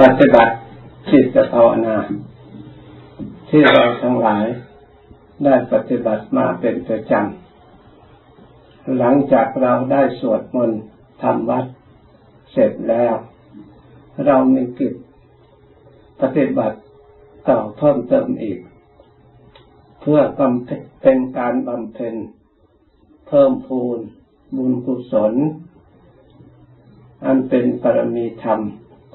ปฏิบัติจิตภาวนา ที่เราทั้งหลายได้ปฏิบัติมาเป็นประจำหลังจากเราได้สวดมนต์ทำวัดเสร็จแล้ว เรามีกิจปฏิบัติต่อเพิ่มเติมอีก เพื่อบำเพ็ญเป็นการบำเพ็ญ เพิ่มพูนบุญกุศล อันเป็นปรมีธรรม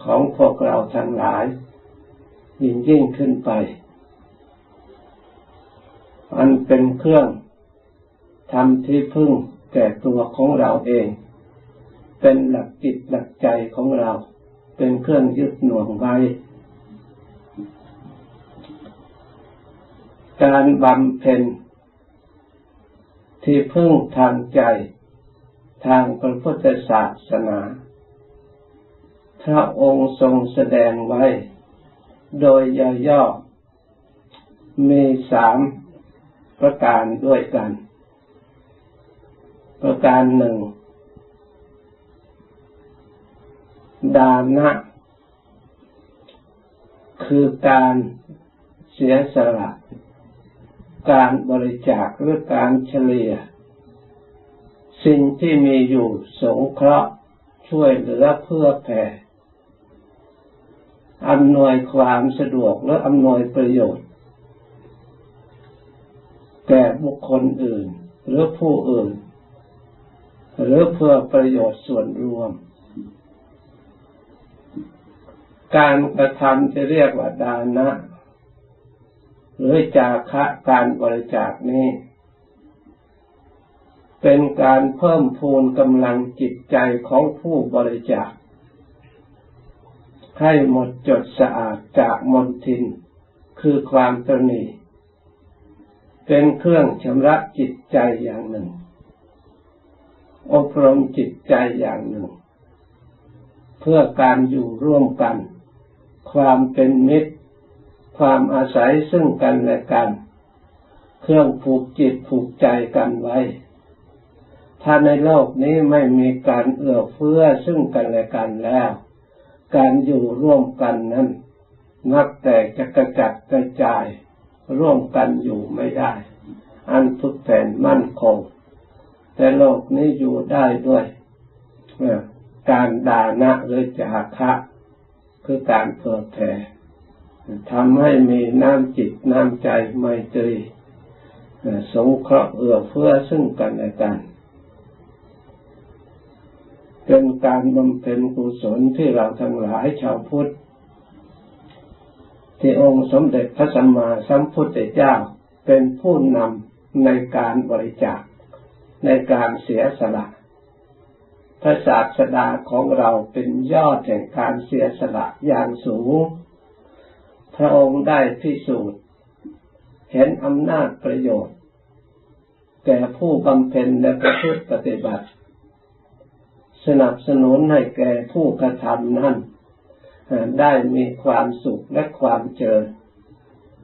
ของพวกเราทั้งหลาย ยิ่งยิ่งขึ้นไป อันเป็นเครื่องทำที่พึ่งแก่ตัวของเราเอง เป็นหลักจิตหลักใจของเรา เป็นเครื่องยึดหน่วงไว้ การบำเพ็ญที่พึ่งทางใจ ทางพระพุทธศาสนา พระองค์ทรงแสดงไว้ โดยย่อๆมีสามประการด้วยกัน ประการหนึ่ง ดานะ คือการเสียสละ การบริจาคหรือการเฉลี่ย สิ่งที่มีอยู่สงเคราะห์ช่วยเหลือเพื่อแผ่ อำนวยความสะดวกและอำนวยประโยชน์ แก่บุคคลอื่น หรือผู้อื่น หรือเพื่อประโยชน์ส่วนรวม การกระทำจะเรียกว่าดานะ หรือจาคะการบริจาคนี้ เป็นการเพิ่มพูนกำลังจิตใจของผู้บริจาค ให้หมดจดสะอาดจากมลทิน คือความตรณีเป็นเครื่องชำระจิตใจอย่างหนึ่ง อบรมจิตใจอย่างหนึ่ง เพื่อการอยู่ร่วมกัน ความเป็นมิตร ความอาศัยซึ่งกันและกัน เครื่องผูกจิตผูกใจกันไว้ ถ้าในโลกนี้ไม่มีการเอื้อเฟื้อซึ่งกันและกันแล้ว การอยู่ร่วมกันนั้นนับแต่จะกระจัดกระจายร่วมกันอยู่ไม่ได้ อันทุกแผ่นมั่นคง แต่โลกนี้อยู่ได้ด้วยการดานะหรือจาคะคือการเผยแผ่ทำให้มีน้ำจิตน้ำใจไม่ตรีสงเคราะห์เอื้อเฟื้อซึ่งกันและกัน เป็นการบำเพ็ญกุศลที่เราทั้งหลายชาวพุทธที่องค์สมเด็จพระสัมมาสัมพุทธเจ้าเป็นผู้นำในการบริจาคในการเสียสละพระศาสดาของเราเป็นยอดแห่งการเสียสละอย่างสูง พระองค์ได้พิสูจน์ เห็นอำนาจประโยชน์ แก่ผู้บำเพ็ญและประพฤติปฏิบัติ สนับสนุนให้แก่ผู้กระทำนั้นได้มีความสุขและความเจริญ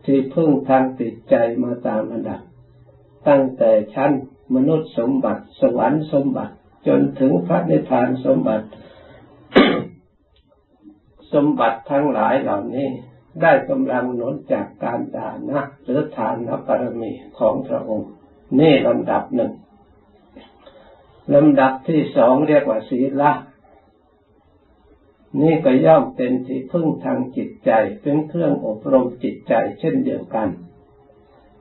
ที่พึ่งทางติดใจมาตามอันดับ ตั้งแต่ชั้นมนุษย์สมบัติ สวรรค์สมบัติ จนถึงพระนิพพานสมบัติ สมบัติทั้งหลายเหล่านี้ ได้กำลังหนุนจากการดานะหรือทานปรมีของพระองค์ นี่ลำดับหนึ่ง ลำดับที่สองเรียกว่าศีละนี่ก็ย่อมเป็นที่พึ่งทางจิตใจเป็นเครื่องอบรมจิตใจเช่นเดียวกัน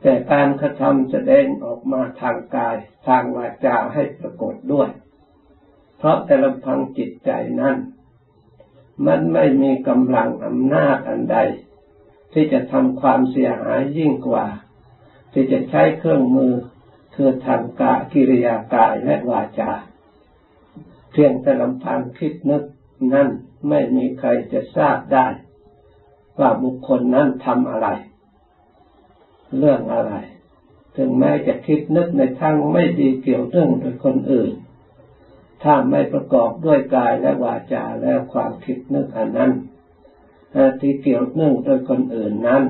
แต่การกระทำแสดงออกมาทางกายทางวาจาให้ปรากฏด้วย เพราะแต่ลำพังจิตใจนั้น มันไม่มีกำลังอำนาจอันใด ที่จะทำความเสียหายยิ่งกว่า ที่จะใช้เครื่องมือ คือทางกากิริยากายและวาจา เพียงแต่ลำพังคิดนึกนั่นไม่มีใครจะทราบได้ ว่าบุคคลนั้นทำอะไร เรื่องอะไร ถึงแม้จะคิดนึกในทางไม่ดีเกี่ยวเรื่องโดยคนอื่น ถ้าไม่ประกอบด้วยกายและวาจาแล้วความคิดนึกอันนั้นที่เกี่ยวเนื่องโดยคนอื่นนั้น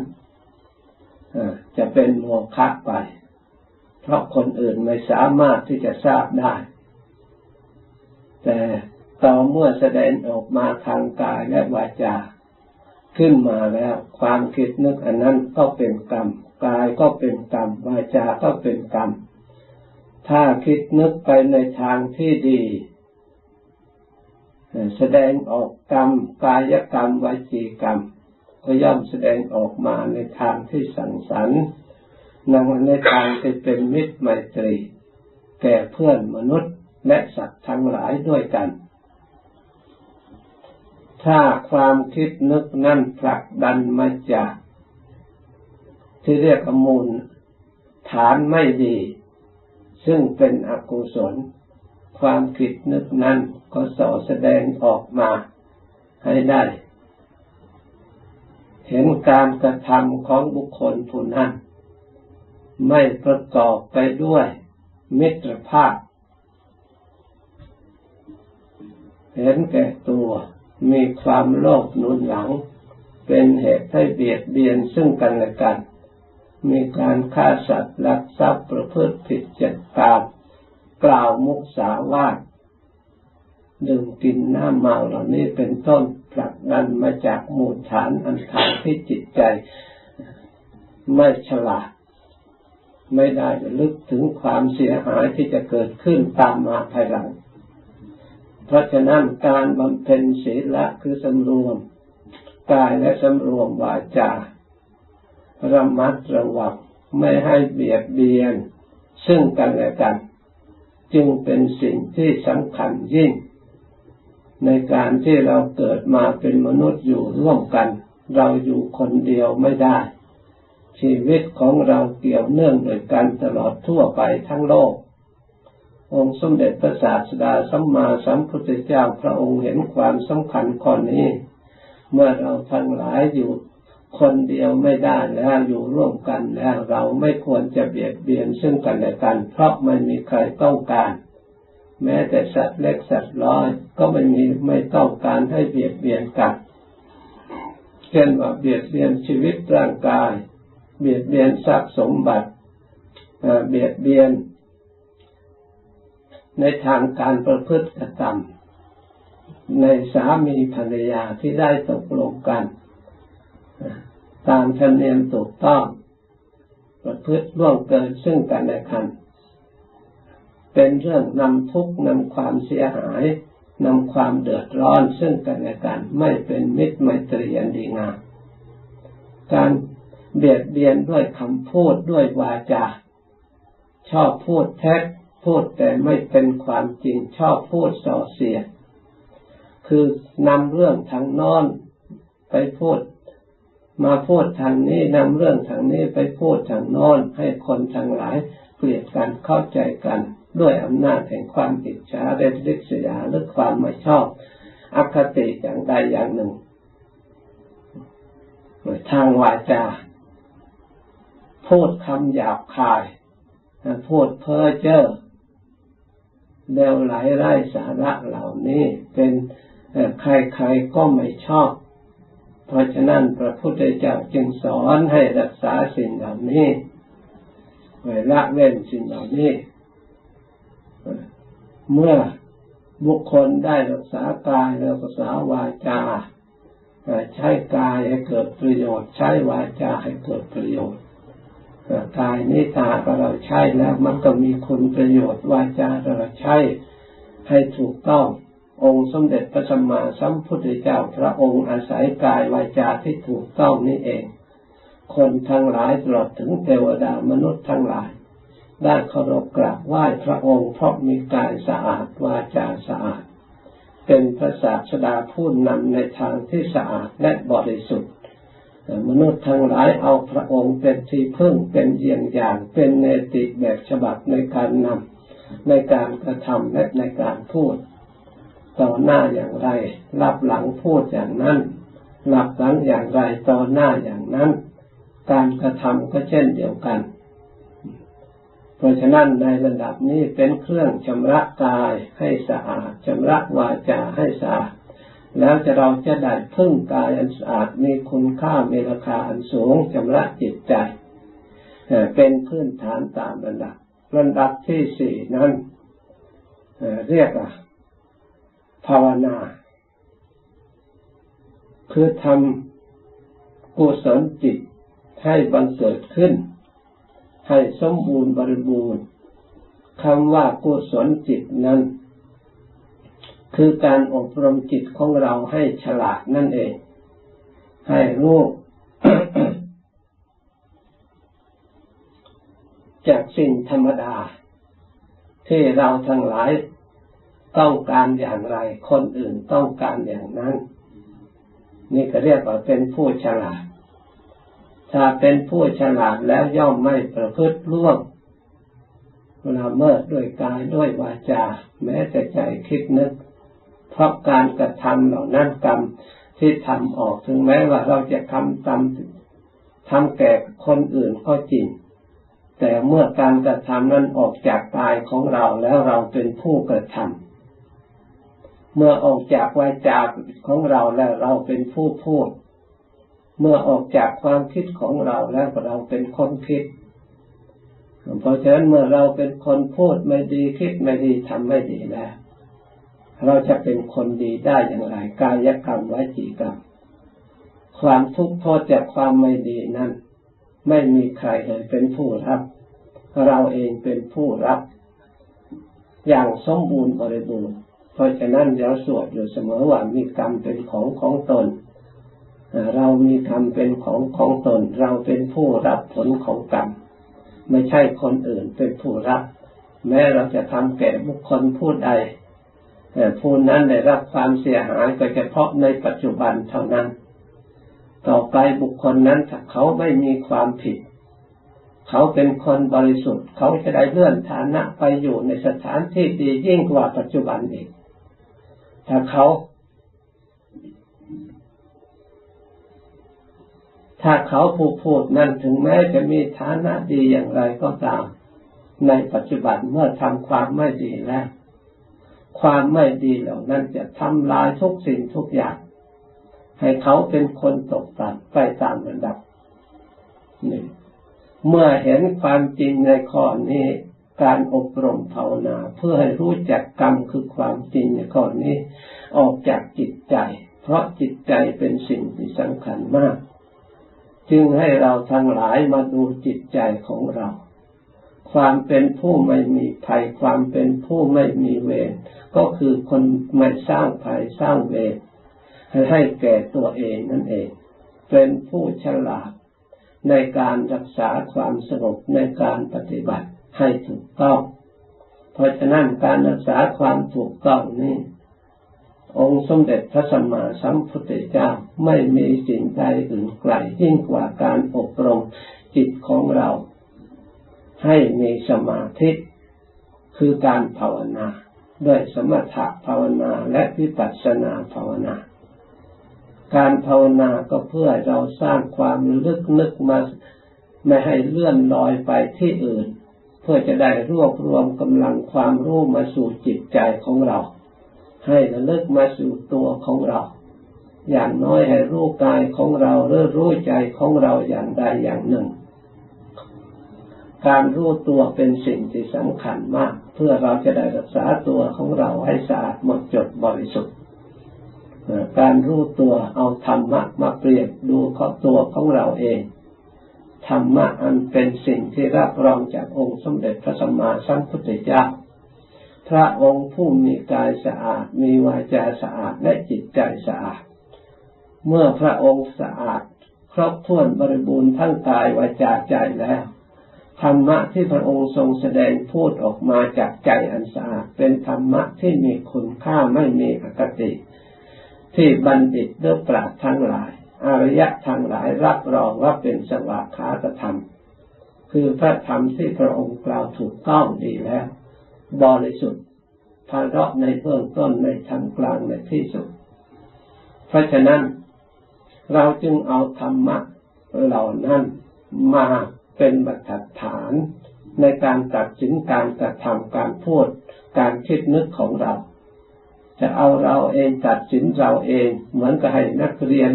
จะเป็นโมฆะไป เพราะคนอื่นไม่สามารถที่จะทราบได้ แต่ต่อเมื่อแสดงออกมาทางกายและวาจา ขึ้นมาแล้วความคิดนึกอันนั้นก็เป็นกรรมกายก็เป็นกรรมวาจาก็เป็นกรรม ถ้าคิดนึกไปในทางที่ดี แสดงออกกรรมกายกรรมวาจีกรรม ก็ย่อมแสดงออกมาในทางที่สังสรรค์ นำในทางที่เป็นมิตรไมตรีแก่เพื่อนมนุษย์และสัตว์ทั้งหลายด้วยกัน ถ้าความคิดนึกนั่นผลักดันมาจาก ที่เรียกมูล ฐานไม่ดี ซึ่งเป็นอกุศล ความคิดนึกนั้นก็สอแสดงออกมาให้ได้ เห็นการกระทำของบุคคลผู้นั้น ไม่ประกอบไปด้วยมิตรภาพ เห็นแก่ตัวมีความโลภหนุนหลัง เป็นเหตุให้เบียดเบียนซึ่งกันและกัน มีการฆ่าสัตว์ลักทรัพย์ประพฤติผิดจตามกล่าวมุสาวาทดื่มกินหน้ำเมาเหล่านี้เป็นต้นผลักดันมาจากมูลฐานอันทางที่จิตใจ ไม่ฉลาด ไม่ได้ลึกถึงความเสียหายที่จะเกิดขึ้นตามมาภายหลัง เพราะฉะนั้นการบำเพ็ญศีละคือสำรวมกายและสำรวมวาจาระมัดระวังไม่ให้เบียดเบียน ซึ่งกันและกัน จึงเป็นสิ่งที่สำคัญยิ่ง ในการที่เราเกิดมาเป็นมนุษย์อยู่ร่วมกัน เราอยู่คนเดียวไม่ได้ ชีวิตของเราเกี่ยวเนื่องโดยกันตลอดทั่วไปทั้งโลก องค์สมเด็จพระศาสดาสัมมาสัมพุทธเจ้าพระองค์เห็นความสำคัญข้อนี้ เมื่อเราทั้งหลายอยู่คนเดียวไม่ได้แล้วอยู่ร่วมกันแล้วเราไม่ควรจะเบียดเบียนซึ่งกันและกัน เพราะไม่มีใครต้องการ แม้แต่สัตว์เล็กสัตว์น้อยก็ไม่มีไม่ต้องการให้เบียดเบียนกันเช่นว่าเบียดเบียนชีวิตร่างกาย เบียดเบียนทรัพย์สมบัติเบียดเบียน ในทางการประพฤติกรรมในสามีภรรยาที่ได้ตกลงกัน ตามธรรมเนียมถูกต้อง ประพฤติร่วงเกินซึ่งกันและกัน เป็นเรื่องนำทุกข์นำความเสียหายนำความเดือดร้อนซึ่งกันและกันไม่เป็นมิตรไมตรีอันดีงามการ เบียดเบียนด้วยคำพูดด้วยวาจา ชอบพูดแท้พูดแต่ไม่เป็นความจริงชอบพูดส่อเสียดคือนำเรื่องทางนอนไปพูด มาพูดทางนี้นำเรื่องทางนี้ไปพูดทางนอนให้คนทางหลายเกลียดกันเข้าใจกัน ด้วยอำนาจแห่งความอิจฉาเรริษยาหรือความไม่ชอบอคติอย่างใดอย่างหนึ่งทางวาจา พูดคำหยาบคาย พูดเพ้อเจ้อแนวไหลไร้สาระเหล่านี้เป็นใครๆก็ไม่ชอบ เพราะฉะนั้นพระพุทธเจ้าจึงสอนให้รักษาสิ่งเหล่านี้ไว้ละเว้นสิ่งเหล่านี้ เมื่อบุคคลได้รักษากายแล้วรักษาวาจา ใช้กายให้เกิดประโยชน์ ใช้วาจาให้เกิดประโยชน์ กายนี้ตาเราใช้แล้วมันก็มีคุณประโยชน์วาจาเราใช้ให้ถูกต้ององค์สมเด็จพระสัมมาสัมพุทธเจ้าพระองค์อาศัยกายวาจาที่ถูกต้องนี้เอง คนทั้งหลายตลอดถึงเทวดามนุษย์ทั้งหลาย ได้เคารพกราบไหว้พระองค์เพราะมีกายสะอาดวาจาสะอาด เป็นพระศาสดาผู้นำในทางที่สะอาดและบริสุทธิ์ มนุษย์ทั้งหลายเอาพระองค์เป็นที่พึ่งเป็นเยี่ยงอย่างเป็นเนติแบบฉบับในการนำในการกระทำและในการพูด ต่อหน้าอย่างไรรับหลังพูดอย่างนั้นรับหลังอย่างไรต่อหน้าอย่างนั้น การกระทำก็เช่นเดียวกัน เพราะฉะนั้นในระดับนี้เป็นเครื่องชำระกายให้สะอาดชำระวาจาให้สะอาด แล้วจะเราจะได้พึ่งกายอันสะอาดมีคุณค่ามีราคาอันสูงชำระจิตใจเป็นพื้นฐานตามระดับระดับที่สี่นั้นเรียกว่าภาวนา คือทำกุศลจิตให้บังเกิดขึ้น ให้สมบูรณ์บริบูรณ์คำว่ากุศลจิตนั้น คือการอบรมจิตของเราให้ฉลาดนั่นเอง ให้รู้จากสิ่งธรรมดา ที่เราทั้งหลายต้องการอย่างไร คนอื่นต้องการอย่างนั้น นี่ก็เรียกว่าเป็นผู้ฉลาด ถ้าเป็นผู้ฉลาดแล้วย่อมไม่ประพฤติล่วงละเมิดด้วยกายด้วยวาจา แม้แต่ใจคิดนึก เพราะการกระทำเหล่านั้นกรรมที่ทำออกถึงแม้ว่าเราจะทำตามทำแก่คนอื่นก็จริง แต่เมื่อการกระทำนั้นออกจากกายของเราแล้วเราเป็นผู้กระทำเมื่อออกจากวาจาของเราแล้วเราเป็นผู้พูด เมื่อออกจากความคิดของเราแล้วเราเป็นคนคิดเพราะฉะนั้นเมื่อเราเป็นคนพูดไม่ดีคิดไม่ดีทำไม่ดีแล้ว เราจะเป็นคนดีได้อย่างไร กายกรรมวจีกรรม ความทุกข์โทษจากความไม่ดีนั้น ไม่มีใครเลยเป็นผู้รับ เราเองเป็นผู้รับ อย่างสมบูรณ์บริบูรณ์เพราะฉะนั้นเราสวดอยู่เสมอว่ามีกรรมเป็นของของตน เรามีกรรมเป็นของของตน เราเป็นผู้รับผลของกรรม ไม่ใช่คนอื่นเป็นผู้รับ แม้เราจะทำแก่บุคคลผู้ใด ผู้นั้นได้รับความเสียหายก็เฉพาะในปัจจุบันเท่านั้น ต่อไปบุคคลนั้นถ้าเขาไม่มีความผิด เขาเป็นคนบริสุทธิ์ เขาจะได้เลื่อนฐานะไปอยู่ในสถานที่ดียิ่งกว่าปัจจุบันอีก ถ้าเขาถ้าเขาผู้พูดนั้นถึงแม้จะมีฐานะดีอย่างไรก็ตาม ในปัจจุบันเมื่อทำความไม่ดีแล้ว ความไม่ดีเหล่านั้นจะทำลายทุกสิ่งทุกอย่าง ให้เขาเป็นคนตกต่ำไปตามระดับนี่เมื่อเห็นความจริงในข้อนี้ การอบรมภาวนาเพื่อให้รู้จักกรรมคือความจริงในข้อนี้ ออกจากจิตใจ เพราะจิตใจเป็นสิ่งที่สำคัญมาก จึงให้เราทั้งหลายมาดูจิตใจของเรา ความเป็นผู้ไม่มีภัย ความเป็นผู้ไม่มีเวรก็คือคนไม่สร้างภัยสร้างเวรให้แก่ตัวเองนั่นเอง เป็นผู้ฉลาดในการรักษาความสงบในการปฏิบัติให้ถูกต้อง เพราะฉะนั้นการรักษาความถูกต้องนี้องค์สมเด็จพระสัมมาสัมพุทธเจ้าไม่มีสิ่งใดอื่นไกลยิ่งกว่าการอบรมจิตของเรา ให้มีสมาธิคือการภาวนา ด้วยสมถะภาวนาและวิปัสสนาภาวนา การภาวนาก็เพื่อเราสร้างความลึกนึกมาไม่ให้เลื่อนลอยไปที่อื่น เพื่อจะได้รวบรวมกำลังความรู้มาสู่จิตใจของเรา ให้ระลึกมาสู่ตัวของเรา อย่างน้อยให้รู้กายของเราหรือรู้ใจของเราอย่างใดอย่างหนึ่ง การรู้ตัวเป็นสิ่งที่สำคัญมาก เพื่อเราจะได้รักษาตัวของเราให้สะอาดหมดจดบริสุทธิ์การรู้ตัวเอาธรรมะมาเปรียบดูข้อตัวของเราเองธรรมะอันเป็นสิ่งที่รับรองจากองค์สมเด็จพระสัมมาสัมพุทธเจ้า พระองค์ผู้มีกายสะอาด มีวาจาสะอาดและจิตใจสะอาด เมื่อพระองค์สะอาด ครบถ้วนบริบูรณ์ทั้งกายวาจาใจแล้ว ธรรมะที่พระองค์ทรงแสดงพูดออกมาจากใจอันสะอาดเป็นธรรมะที่มีคุณค่าไม่มีอคติ ที่บัณฑิตเลือกปราชทั้งหลาย อริยะทั้งหลายรับรองว่าเป็นสวากขาตธรรม คือพระธรรมที่พระองค์กล่าวถูกต้องดีแล้ว บริสุทธิ์ภายเระในเบื้องต้นในทางกลางในที่สุด เพราะฉะนั้น เราจึงเอาธรรมะเหล่านั้นมา เป็นบรรทัดฐาน ในการตัดสินการกระทำการพูดการคิดนึกของเรา จะเอาเราเองตัดสินเราเอง เหมือนกับให้นักเรียน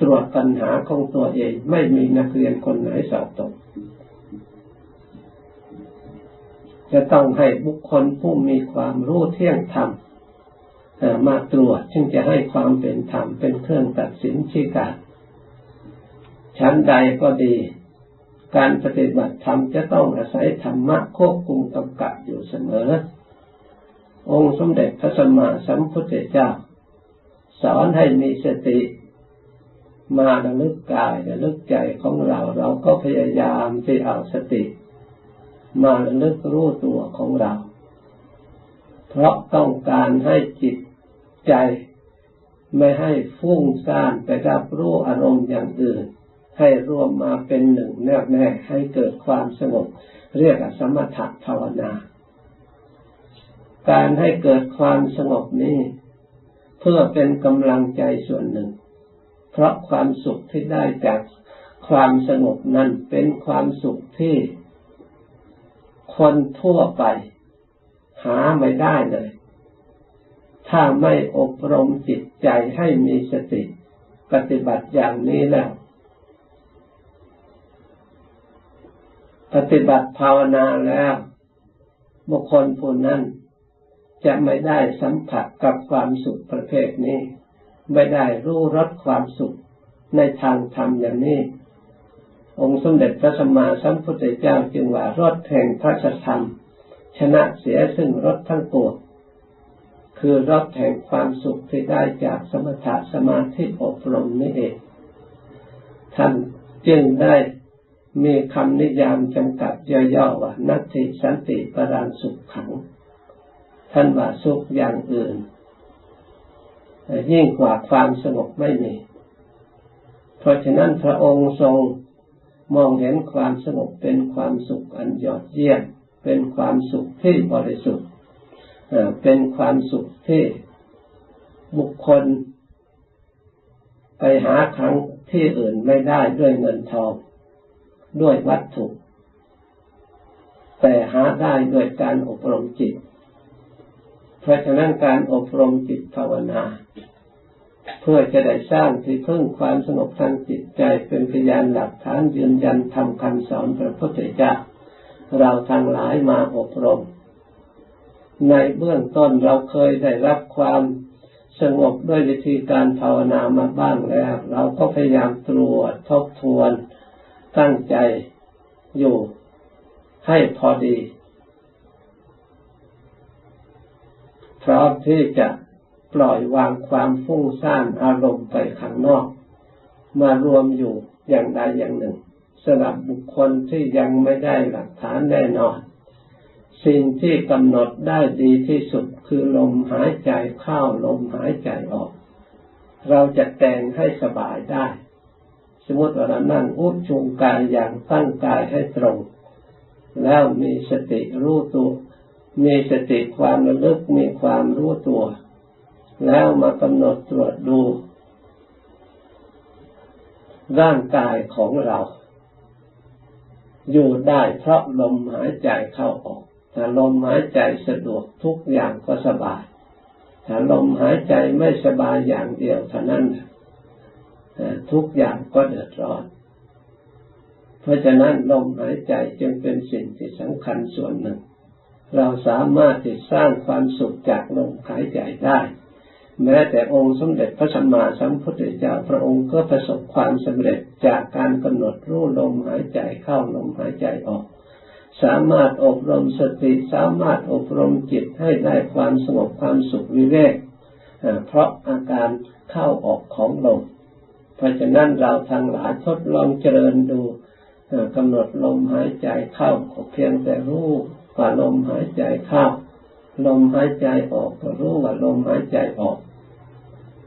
ตรวจปัญหาของตัวเอง ไม่มีนักเรียนคนไหนสอบตกจะต้องให้บุคคลผู้มีความรู้เที่ยงธรรมมาตรวจจึงจะให้ความเป็นธรรมเป็นเครื่องตัดสินชี้การชั้นใดก็ดี การปฏิบัติธรรมจะต้องอาศัยธรรมะควบคุมกำกับอยู่เสมอ องค์สมเด็จพระสัมมาสัมพุทธเจ้า สอนให้มีสติมาระลึกกายระลึกใจของเราเราก็พยายามที่เอาสติ มาระลึกรู้ตัวของเรา เพราะต้องการให้จิตใจ ไม่ให้ฟุ้งซ่านไปรับรู้อารมณ์อย่างอื่น ให้รวมมาเป็นหนึ่งแน่วแน่ให้เกิดความสงบ เรียกสมถะภาวนา การให้เกิดความสงบนี้ เพื่อเป็นกำลังใจส่วนหนึ่ง เพราะความสุขที่ได้จากความสงบนั้นเป็นความสุขที่ คนทั่วไป หาไม่ได้เลย ถ้าไม่อบรมจิตใจให้มีสติ ปฏิบัติอย่างนี้แล้ว ปฏิบัติภาวนาแล้ว บุคคลผู้นั้นจะไม่ได้สัมผัสกับความสุขประเภทนี้ ไม่ได้รู้รสความสุขในทางธรรมอย่างนี้ องค์สมเด็จพระสัมมาสัมพุทธเจ้าจึงว่ารสแห่งพระธรรม ชนะเสียซึ่งรสทั้งปวงคือรสแห่งความสุขที่ได้จากสมถะสมาธิอบรมนี่เองท่านจึงได้ มีคำนิยามจำกัดย่อๆว่านัตติสันติปรังสุขขัง ท่านว่าสุขอย่างอื่นยิ่งกว่าความสงบไม่มี เพราะฉะนั้นพระองค์ทรงมองเห็นความสงบเป็นความสุขอันยอดเยี่ยม เป็นความสุขที่บริสุทธิ์เป็นความสุขที่บุคคล ไปหาครั้งที่อื่นไม่ได้ด้วยเงินทอง ด้วยวัตถุ แต่หาได้ด้วยการอบรมจิต เพราะฉะนั้นการอบรมจิตภาวนา เพื่อจะได้สร้างที่พึ่งความสงบทางจิตใจเป็นพยานหลักฐานยืนยันทำคำสอนพระพุทธเจ้าเราทั้งหลายมาอบรม ในเบื้องต้นเราเคยได้รับความสงบด้วยวิธีการภาวนามาบ้างแล้ว เราก็พยายามตรวจทบทวน ตั้งใจอยู่ให้พอดี พร้อมที่จะปล่อยวางความฟุ้งซ่านอารมณ์ไปข้างนอก มารวมอยู่อย่างใดอย่างหนึ่งสำหรับบุคคลที่ยังไม่ได้หลักฐานแน่นอน สิ่งที่กำหนดได้ดีที่สุดคือลมหายใจเข้าลมหายใจออก เราจะแต่งให้สบายได้ สมมติว่าเรานั่งอุดชุงกายอย่างตั้งกายให้ตรง แล้วมีสติรู้ตัว มีสติความระลึกมีความรู้ตัว แล้วมากำหนดตรวจดู ร่างกายของเรา อยู่ได้เพราะลมหายใจเข้าออกถ้าลมหายใจสะดวกทุกอย่างก็สบายถ้าลมหายใจไม่สบายอย่างเดียวเท่านั้น ทุกอย่างก็เดือดร้อน เพราะฉะนั้นลมหายใจจึงเป็นสิ่งที่สำคัญส่วนหนึ่ง เราสามารถที่สร้างความสุขจากลมหายใจได้ แม้แต่องค์สมเด็จพระสัมมาสัมพุทธเจ้าพระองค์ก็ประสบความสำเร็จจากการกำหนดรู้ลมหายใจเข้าลมหายใจออกสามารถอบรมสติสามารถอบรมจิตให้ได้ความสงบความสุขวิเวกเพราะอาการเข้าออกของลม เพราะฉะนั้นเราทั้งหลายทดลองเจริญดูกำหนดลมหายใจเข้าเพียงแต่รู้ว่าลมหายใจเข้า ลมหายใจออกก็รู้ว่าลมหายใจออก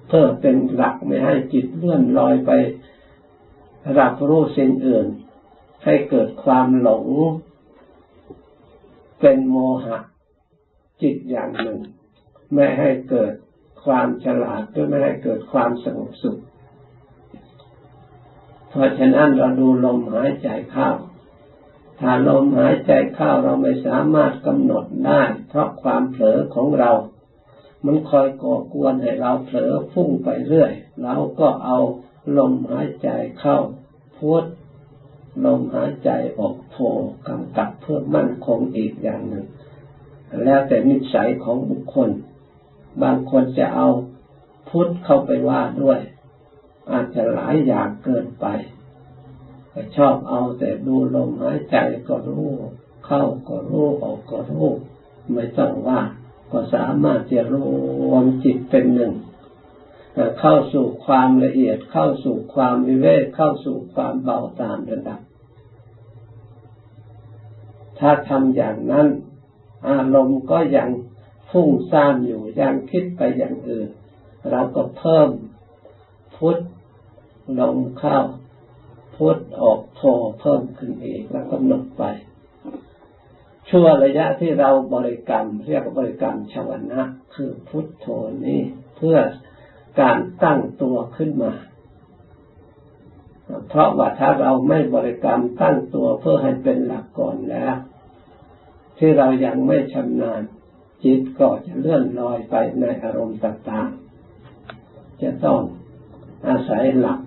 เพื่อเป็นหลักไม่ให้จิตเลื่อนลอยไปรับรู้สิ่งอื่น ให้เกิดความหลง เป็นโมหะ จิตอย่างหนึ่ง ไม่ให้เกิดความฉลาดหรือไม่ให้เกิดความสงบสุข เพราะฉะนั้นเราดูลมหายใจเข้า ถ้าลมหายใจเข้าเราไม่สามารถกำหนดได้ เพราะความเผลอของเรา มันคอยก่อกวนให้เราเผลอฟุ้งไปเรื่อยเราก็เอาลมหายใจเข้าพุทลมหายใจออกโทกำกับเพื่อมั่นคงอีกอย่างหนึ่ง แล้วแต่นิสัยของบุคคล บางคนจะเอาพุทธเข้าไปว่าด้วย อาจจะหลายอย่างเกินไปชอบเอาแต่ดูลมหายใจก็รู้ เข้าก็รู้ออกก็รู้ไม่ต้องว่าก็สามารถจะรวมจิตเป็นหนึ่งเข้าสู่ความละเอียดเข้าสู่ความวิเวกเข้าสู่ความเบาตามระดับ ถ้าทำอย่างนั้น อารมณ์ก็ยังฟุ้งซ่านอยู่ยังคิดไปอย่างอื่น เราก็เพิ่ม พุทลมเข้าพุทออกโทเพิ่มขึ้นอีกแล้วกำหนดไปชั่วระยะที่เราบริกรรม เรียกบริกรรมชาวนะคือพุทโธนี้เพื่อการตั้งตัวขึ้นมา เพราะว่าถ้าเราไม่บริกรรมตั้งตัวเพื่อให้เป็นหลักก่อนแล้ว ที่เรายังไม่ชำนาญจิตก็จะเลื่อนลอยไปในอารมณ์ต่างๆ จะต้อง อาศัยหลัก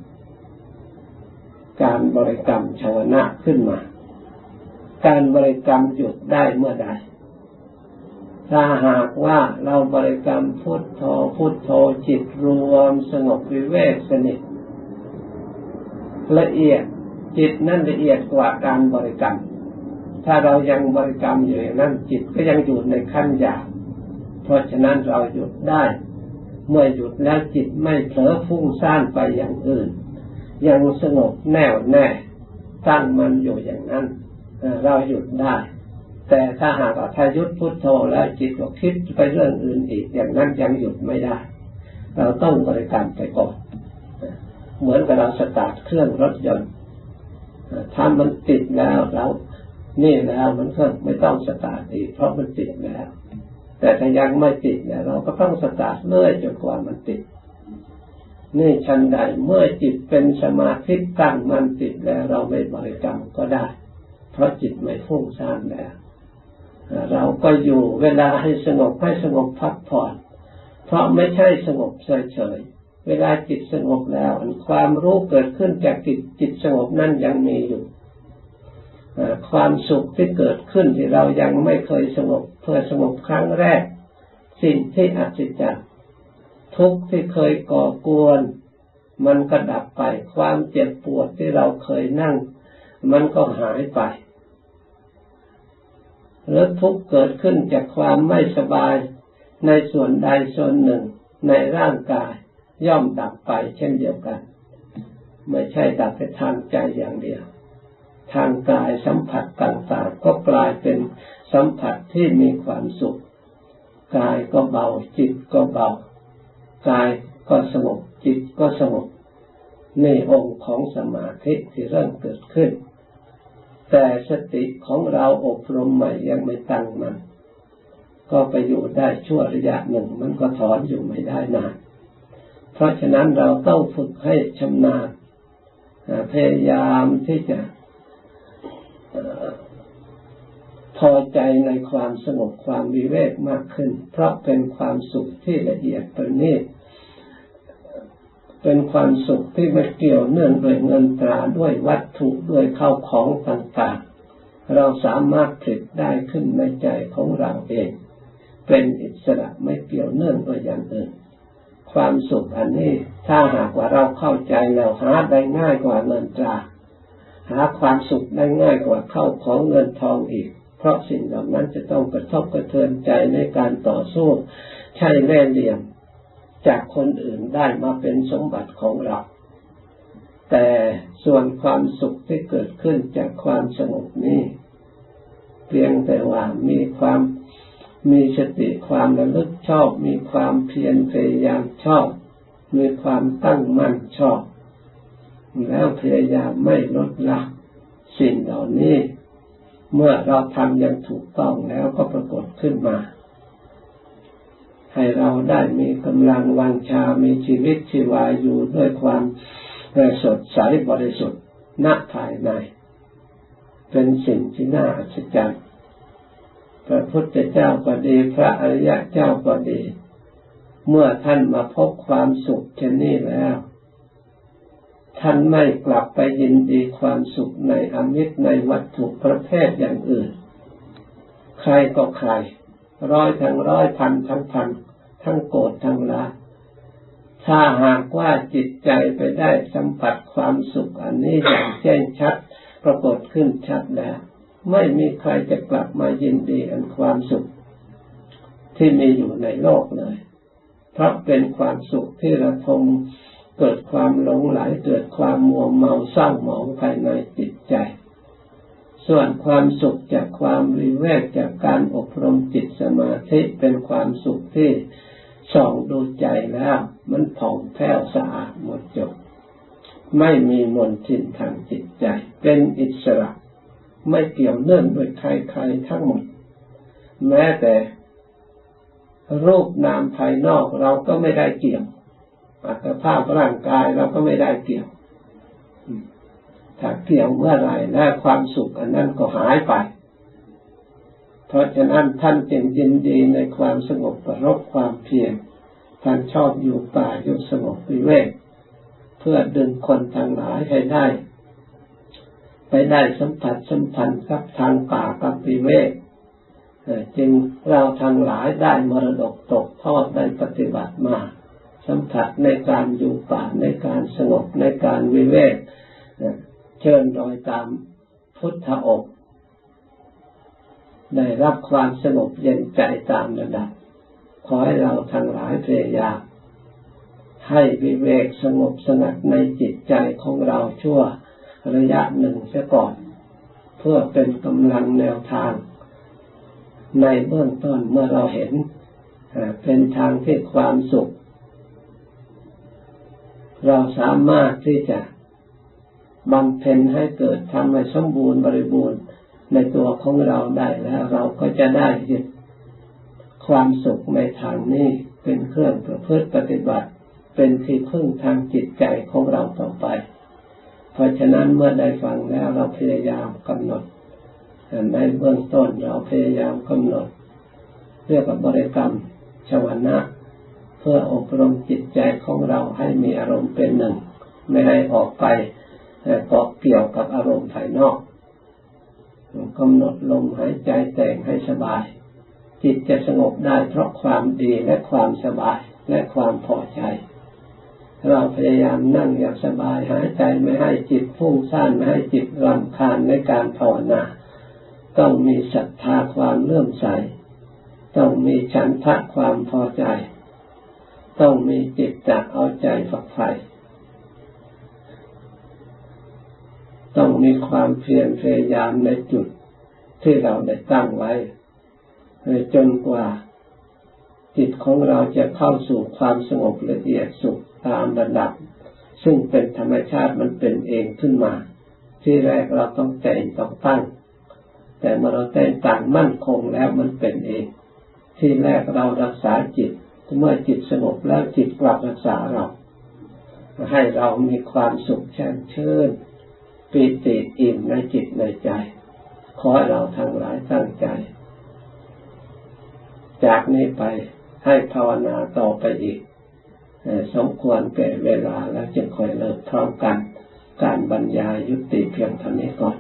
การบริกรรมชาวนะขึ้นมา การบริกรรมหยุดได้เมื่อใด ถ้าหากว่าเราบริกรรมพุทโธพุทโธจิตรวมสงบวิเวกสนิทละเอียดจิตนั่นละเอียดกว่าการบริกรรม ถ้าเรายังบริกรรมอยู่อย่างนั้นจิตก็ยังอยู่ในขั้นหยาบเพราะฉะนั้นเราหยุดได้ เมื่อหยุดแล้วจิตไม่เผลอฟุ้งซ่านไปอย่างอื่น ยังสงบแน่วแน่ตั้งมันอยู่อย่างนั้นเราหยุดได้ แต่ถ้าหากว่าทายุดพุทโธแล้วจิตก็คิดไปเรื่องอื่นอีก อย่างนั้นยังหยุดไม่ได้ เราต้องบริกรรมไปก่อนเหมือนกับเราสตาร์ทเครื่องรถยนต์ถ้ามันติดแล้วเรานี่แล้วมันก็ไม่ต้องสตาร์ทอีกเพราะมันติดแล้ว แต่ถ้ายังไม่ติดเนี่ยเราก็ต้องสตาร์ทเรื่อยจนกว่ามันติด นี่ชั้นใดเมื่อจิตเป็นสมาธิตั้งมันติดแล้ว เราไม่บริกรรมก็ได้ เพราะจิตไม่ฟุ้งซ่านแล้วเราก็อยู่เวลาให้สงบให้สงบพักผ่อน เพราะไม่ใช่สงบเฉยๆเวลาจิตสงบแล้วความรู้เกิดขึ้นจากจิตจิตสงบนั่นยังมีอยู่ ความสุขที่เกิดขึ้นที่เรายังไม่เคยสงบเพื่อสงบครั้งแรก สิ่งที่อัศจรรย์ทุกข์ที่เคยก่อกวน มันก็ดับไป ความเจ็บปวดที่เราเคยนั่ง มันก็หายไปหรือทุกข์เกิดขึ้นจากความไม่สบายในส่วนใดส่วนหนึ่งในร่างกายย่อมดับไปเช่นเดียวกัน ไม่ใช่ดับแต่ทางใจอย่างเดียว ทางกายสัมผัสต่างๆ ก็กลายเป็นสัมผัสที่มีความสุข กายก็เบาจิตก็เบากายก็สงบจิตก็สงบในองค์ของสมาธิที่เริ่มเกิดขึ้น แต่สติของเราอบรมใหม่ยังไม่ตั้งมัน ก็ไปอยู่ได้ชั่วระยะหนึ่งมันก็ถอนอยู่ไม่ได้นานเพราะฉะนั้นเราต้องฝึกให้ชำนาญพยายามที่จะ พอใจในความสงบความวิเวกมากขึ้น เพราะเป็นความสุขที่ละเอียดประณีตเป็นความสุขที่ไม่เกี่ยวเนื่องด้วยเงินตราด้วยวัตถุด้วยข้าวของต่างๆ เราสามารถผลิตได้ขึ้นในใจของเราเอง เป็นอิสระไม่เกี่ยวเนื่องด้วยอย่างอื่น ความสุขอันนี้ถ้าหากว่าเราเข้าใจแล้วหาได้ง่ายกว่าเงินตรา หาความสุขได้ง่ายกว่าเข้าของเงินทองอีก เพราะสิ่งเหล่านั้นจะต้องกระทบกระเทือนใจในการต่อสู้ใช่แน่เหลี่ยมจากคนอื่นได้มาเป็นสมบัติของเรา แต่ส่วนความสุขที่เกิดขึ้นจากความสงบนี้ เพียงแต่ว่ามีความมีสติความระลึกชอบ มีความเพียรพยายามชอบ มีความตั้งมั่นชอบ แล้วพยายามไม่ลดละสิ่งเหล่านี้ เมื่อเราทำอย่างถูกต้องแล้วก็ปรากฏขึ้นมา ให้เราได้มีกำลังวังชา มีชีวิตชีวาอยู่ด้วยความสดใสบริสุทธิ์ณภายใน เป็นสิ่งที่น่าอัศจรรย์พระพุทธเจ้าก็ดีพระอริยะเจ้าก็ดี เมื่อท่านมาพบความสุขเช่นนี้แล้ว ท่านไม่กลับไปยินดีความสุขในอมิตรในวัตถุประเภทอย่างอื่น ใครก็ใคร ร้อยทั้งร้อยพันทั้งพัน ทั้งโกรธทั้งละถ้าหากว่าจิตใจไปได้สัมผัสความสุขอันนี้อย่างแจ้งชัดปรากฏขึ้นชัดแล้ว ไม่มีใครจะกลับมายินดีอันความสุข ที่มีอยู่ในโลกเลย เพราะเป็นความสุขที่ระทม เกิดความหลงไหลเกิดความมัวเมาเศร้าหมองภายในจิตใจ ส่วนความสุขจากความริเวกจากการอบรมจิตสมาธิเป็นความสุขที่ส่องดูใจแล้ว มันผ่องแผ้วสะอาดหมดจดไม่มีมลทินทางจิตใจ เป็นอิสระ ไม่เกี่ยวเนื่องด้วยใครๆทั้งหมด แม้แต่รูปนามภายนอกเราก็ไม่ได้เกี่ยว อัตภาพร่างกายเราก็ไม่ได้เกี่ยวถ้าเกี่ยวเมื่อไรแล้วความสุขอันนั้นก็หายไป เพราะฉะนั้นท่านจึงยินดีในความสงบประรบความเพียรท่านชอบอยู่ป่าอยู่สงบวิเวกเพื่อดึงคนทั้งหลายให้ได้ ไปได้สัมผัสสัมพันธ์กับทางป่ากับวิเวกจึงเราทั้งหลายได้มรดกตกทอดได้ปฏิบัติมา สัมผัสในการอยู่ป่าในการสงบในการวิเวกเชิญโดยตามพุทธอกได้รับความสงบเย็นใจตามระดับ ขอให้เราทั้งหลายพยายามให้วิเวกสงบสงัดในจิตใจของเราชั่วระยะหนึ่งเสียก่อน เพื่อเป็นกำลังแนวทาง ในเบื้องต้นเมื่อเราเห็น เป็นทางที่ความสุข เราสามารถที่จะบำเพ็ญให้เกิดทำให้สมบูรณ์บริบูรณ์ในตัวของเราได้แล้ว เราก็จะได้ยึดความสุขในทางนี้เป็นเครื่องประพฤติปฏิบัติ เป็นที่พึ่งทางจิตใจของเราต่อไป เพราะฉะนั้นเมื่อได้ฟังแล้วเราพยายามกำหนดในเบื้องต้นเราพยายามกำหนดเรียกว่าบริกรรมชวนะ พื่ออบรมจิตใจของเราให้มีอารมณ์เป็นหนึ่ง ไม่ให้ออกไปเกาะเกี่ยวกับอารมณ์ภายนอกกำหนดลมหายใจแต่งให้สบาย จิตจะสงบได้เพราะความดีและความสบายและความพอใจ เราพยายามนั่งอย่างสบายหายใจไม่ให้จิตฟุ้งซ่านไม่ให้จิตรำคาญในการภาวนา ต้องมีศรัทธาความเลื่อมใส ต้องมีฉันทะความพอใจ ต้องมีจิตจะเอาใจฝักใฝ่ต้องมีความเพียรพยายามในจุดที่เราได้ตั้งไว้จนกว่า จิตของเราจะเข้าสู่ความสงบละเอียดสุขตามระดับ ซึ่งเป็นธรรมชาติมันเป็นเองขึ้นมา ที่แรกเราต้องแต่งต้องตั้ง แต่เมื่อเราแต่งตั้งมั่นคงแล้วมันเป็นเอง ที่แรกเรารักษาจิต เมื่อจิตสงบแล้วจิตกลับรักษาเรา ให้เรามีความสุขแช่มชื่นปีติอิ่มในจิตในใจ ขอให้เราทั้งหลายตั้งใจ จากนี้ไปให้ภาวนาต่อไปอีกสมควรแก่เวลาแล้วจึงค่อยเลิกพร้อมกัน การบรรยายยุติเพียงเท่านี้ก่อน